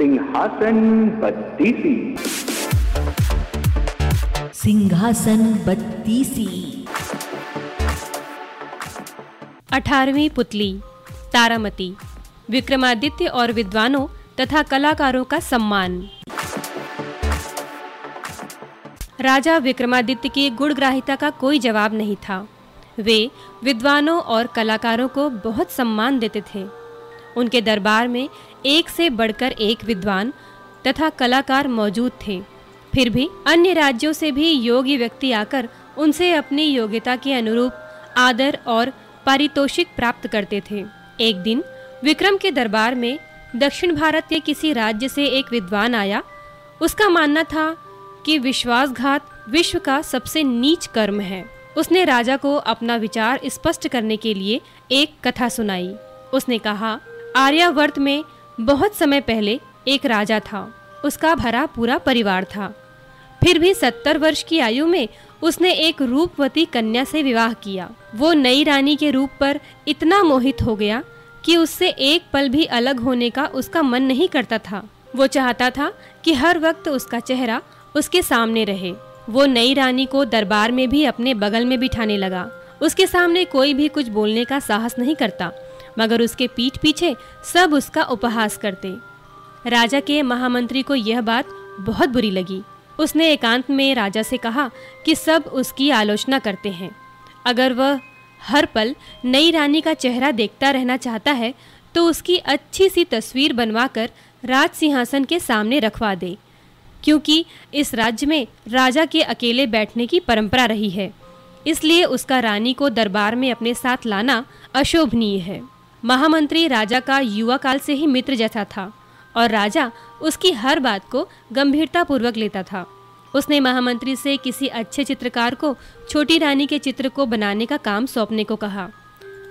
सिंहासन बत्तीसी। सिंहासन बत्तीसी। अठारहवीं पुतली तारामती विक्रमादित्य और विद्वानों तथा कलाकारों का सम्मान। राजा विक्रमादित्य की गुणग्राहिता का कोई जवाब नहीं था। वे विद्वानों और कलाकारों को बहुत सम्मान देते थे। उनके दरबार में एक से बढ़कर एक विद्वान तथा कलाकार मौजूद थे। फिर भी अन्य राज्यों से भी योगी व्यक्ति आकर उनसे अपनी योग्यता के अनुरूप आदर और पारितोषिक प्राप्त करते थे। एक दिन विक्रम के दरबार में दक्षिण भारत के किसी राज्य से एक विद्वान आया। उसका मानना था कि विश्वासघात विश्व का सबसे नीच कर्म है। उसने राजा को अपना विचार स्पष्ट करने के लिए एक कथा सुनाई। उसने कहा आर्यावर्त में बहुत समय पहले एक राजा था। उसका भरा पूरा परिवार था। फिर भी सत्तर वर्ष की आयु में उसने एक रूपवती कन्या से विवाह किया। वो नई रानी के रूप पर इतना मोहित हो गया कि उससे एक पल भी अलग होने का उसका मन नहीं करता था। वो चाहता था कि हर वक्त उसका चेहरा उसके सामने रहे। वो नई रानी को दरबार में भी अपने बगल में बिठाने लगा। उसके सामने कोई भी कुछ बोलने का साहस नहीं करता। मगर उसके पीठ पीछे सब उसका उपहास करते। राजा के महामंत्री को यह बात बहुत बुरी लगी। उसने एकांत में राजा से कहा कि सब उसकी आलोचना करते हैं। अगर वह हर पल नई रानी का चेहरा देखता रहना चाहता है तो उसकी अच्छी सी तस्वीर बनवाकर राज सिंहासन के सामने रखवा दे, क्योंकि इस राज्य में राजा के अकेले बैठने की परंपरा रही है। इसलिए उसका रानी को दरबार में अपने साथ लाना अशोभनीय है। महामंत्री राजा का युवा काल से ही मित्र जैसा था और राजा उसकी हर बात को गंभीरता पूर्वक लेता था। उसने महामंत्री से किसी अच्छे चित्रकार को छोटी रानी के चित्र को बनाने का काम सौंपने को कहा।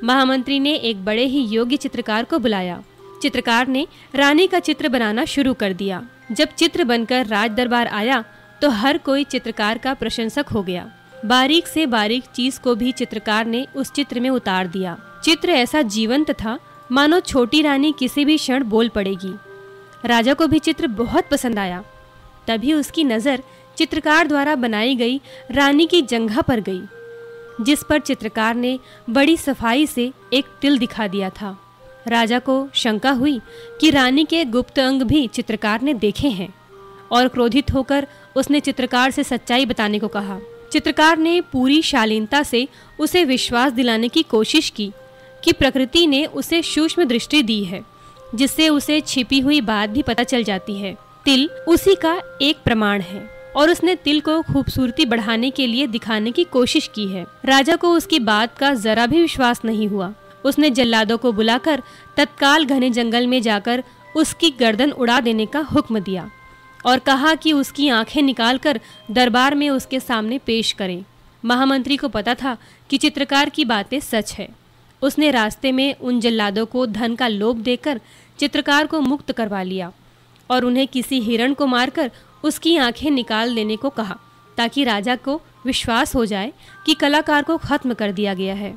महामंत्री ने एक बड़े ही योग्य चित्रकार को बुलाया। चित्रकार ने रानी का चित्र बनाना शुरू कर दिया। जब चित्र बनकर राज दरबार आया तो हर कोई चित्रकार का प्रशंसक हो गया। बारीक से बारीक चीज़ को भी चित्रकार ने उस चित्र में उतार दिया। चित्र ऐसा जीवंत था, मानो छोटी रानी किसी भी क्षण बोल पड़ेगी। राजा को भी चित्र बहुत पसंद आया। तभी उसकी नज़र चित्रकार द्वारा बनाई गई रानी की जंघा पर गई, जिस पर चित्रकार ने बड़ी सफ़ाई से एक तिल दिखा दिया था। राजा को शंका हुई कि रानी के गुप्त अंग भी चित्रकार ने देखे हैं, और क्रोधित होकर उसने चित्रकार से सच्चाई बताने को कहा। चित्रकार ने पूरी शालीनता से उसे विश्वास दिलाने की कोशिश की कि प्रकृति ने उसे सूक्ष्म दृष्टि दी है, जिससे उसे छिपी हुई बात भी पता चल जाती है। तिल उसी का एक प्रमाण है और उसने तिल को खूबसूरती बढ़ाने के लिए दिखाने की कोशिश की है। राजा को उसकी बात का जरा भी विश्वास नहीं हुआ। उसने जल्लादों को बुलाकर तत्काल घने जंगल में जाकर उसकी गर्दन उड़ा देने का हुक्म दिया। और कहा कि उसकी आँखें निकालकर दरबार में उसके सामने पेश करें। महामंत्री को पता था कि चित्रकार की बातें सच है। उसने रास्ते में उन जल्लादों को धन का लोभ देकर चित्रकार को मुक्त करवा लिया और उन्हें किसी हिरण को मारकर उसकी आँखें निकाल देने को कहा, ताकि राजा को विश्वास हो जाए कि कलाकार को खत्म कर दिया गया है।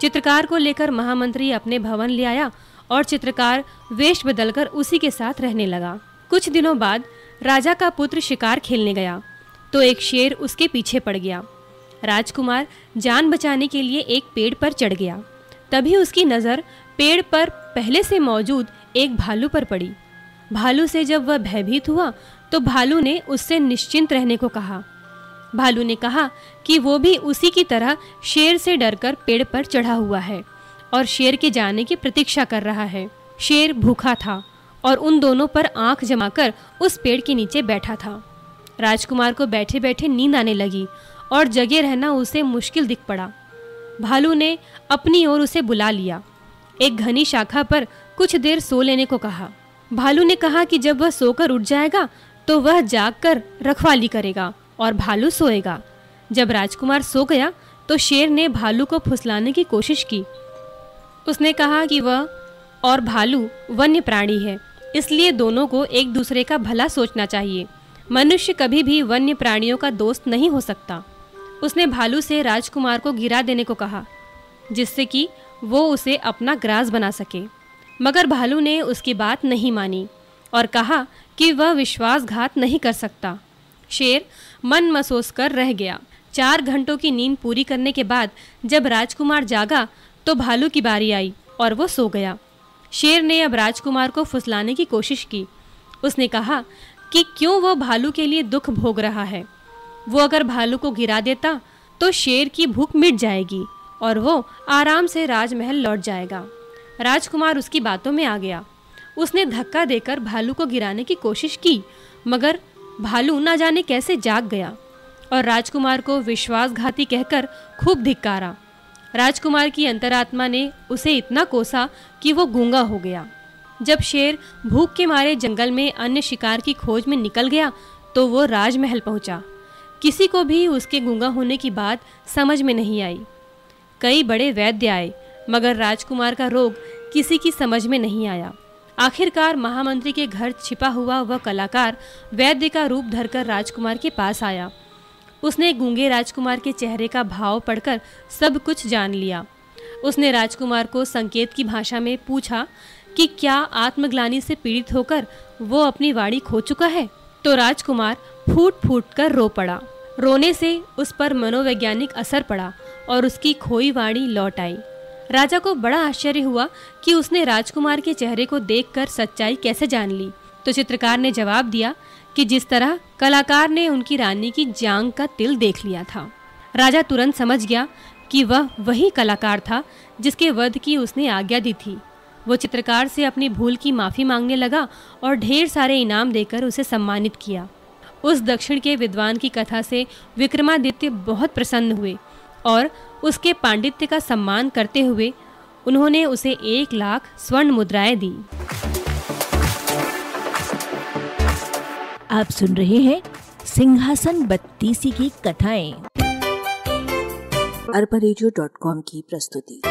चित्रकार को लेकर महामंत्री अपने भवन ले आया और चित्रकार वेश बदलकर उसी के साथ रहने लगा। कुछ दिनों बाद राजा का पुत्र शिकार खेलने गया तो एक शेर उसके पीछे पड़ गया। राजकुमार जान बचाने के लिए एक पेड़ पर चढ़ गया। तभी उसकी नज़र पेड़ पर पहले से मौजूद एक भालू पर पड़ी। भालू से जब वह भयभीत हुआ तो भालू ने उससे निश्चिंत रहने को कहा। भालू ने कहा कि वो भी उसी की तरह शेर से डरकर पेड़ पर चढ़ा हुआ है और शेर के जाने की प्रतीक्षा कर रहा है। शेर भूखा था। और उन दोनों पर आँख जमाकर उस पेड़ के नीचे बैठा था। राजकुमार को बैठे बैठे नींद आने लगी और जगे रहना उसे मुश्किल दिख पड़ा। भालू ने अपनी ओर उसे बुला लिया। एक घनी शाखा पर कुछ देर सो लेने को कहा। भालू ने कहा कि जब वह सोकर उठ जाएगा तो वह जाग कर रखवाली करेगा और भालू सोएगा। जब राजकुमार सो गया तो शेर ने भालू को फुसलाने की कोशिश की। उसने कहा कि वह और भालू वन्य प्राणी है। इसलिए दोनों को एक दूसरे का भला सोचना चाहिए। मनुष्य कभी भी वन्य प्राणियों का दोस्त नहीं हो सकता। उसने भालू से राजकुमार को गिरा देने को कहा, जिससे कि वो उसे अपना ग्रास बना सके। मगर भालू ने उसकी बात नहीं मानी और कहा कि वह विश्वासघात नहीं कर सकता। शेर मन मसोस कर रह गया। चार घंटों की नींद पूरी करने के बाद जब राजकुमार जागा तो भालू की बारी आई और वो सो गया। शेर ने अब राजकुमार को फुसलाने की कोशिश की। उसने कहा कि क्यों वो भालू के लिए दुख भोग रहा है? वो अगर भालू को गिरा देता तो शेर की भूख मिट जाएगी और वो आराम से राजमहल लौट जाएगा। राजकुमार उसकी बातों में आ गया। उसने धक्का देकर भालू को गिराने की कोशिश की, मगर भालू ना जाने कैसे जाग गया और राजकुमार को विश्वासघाती कहकर खूब धिक्कारा। राजकुमार की अंतरात्मा ने उसे इतना कोसा कि वो गूँगा हो गया। जब शेर भूख के मारे जंगल में अन्य शिकार की खोज में निकल गया तो वो राजमहल पहुँचा। किसी को भी उसके गूँगा होने की बात समझ में नहीं आई। कई बड़े वैद्य आए, मगर राजकुमार का रोग किसी की समझ में नहीं आया। आखिरकार महामंत्री के घर छिपा हुआ वह कलाकार वैद्य का रूप धरकर राजकुमार के पास आया। उसने गूँगे राजकुमार के चेहरे का भाव पढ़कर सब कुछ जान लिया। उसने राजकुमार को संकेत की भाषा में पूछा कि क्या आत्मग्लानी से पीड़ित होकर वो अपनी वाणी खो चुका है? तो राजकुमार फूट फूट कर रो पड़ा। रोने से उस पर मनोवैज्ञानिक असर पड़ा और उसकी खोई वाणी लौट आई। राजा को बड़ा आश्चर्य हुआ कि उसने राजकुमार के चेहरे को देखकर सच्चाई कैसे जान ली। तो चित्रकार ने जवाब दिया कि जिस तरह कलाकार ने उनकी रानी की जांग का तिल देख लिया था, राजा तुरंत समझ गया कि वह वही कलाकार था जिसके वध की उसने आज्ञा दी थी। वो चित्रकार से अपनी भूल की माफ़ी मांगने लगा और ढेर सारे इनाम देकर उसे सम्मानित किया। उस दक्षिण के विद्वान की कथा से विक्रमादित्य बहुत प्रसन्न हुए और उसके पांडित्य का सम्मान करते हुए उन्होंने उसे एक लाख स्वर्ण मुद्राएँ दी। आप सुन रहे हैं सिंहासन बत्तीसी की कथाएँ। अरबा की प्रस्तुति।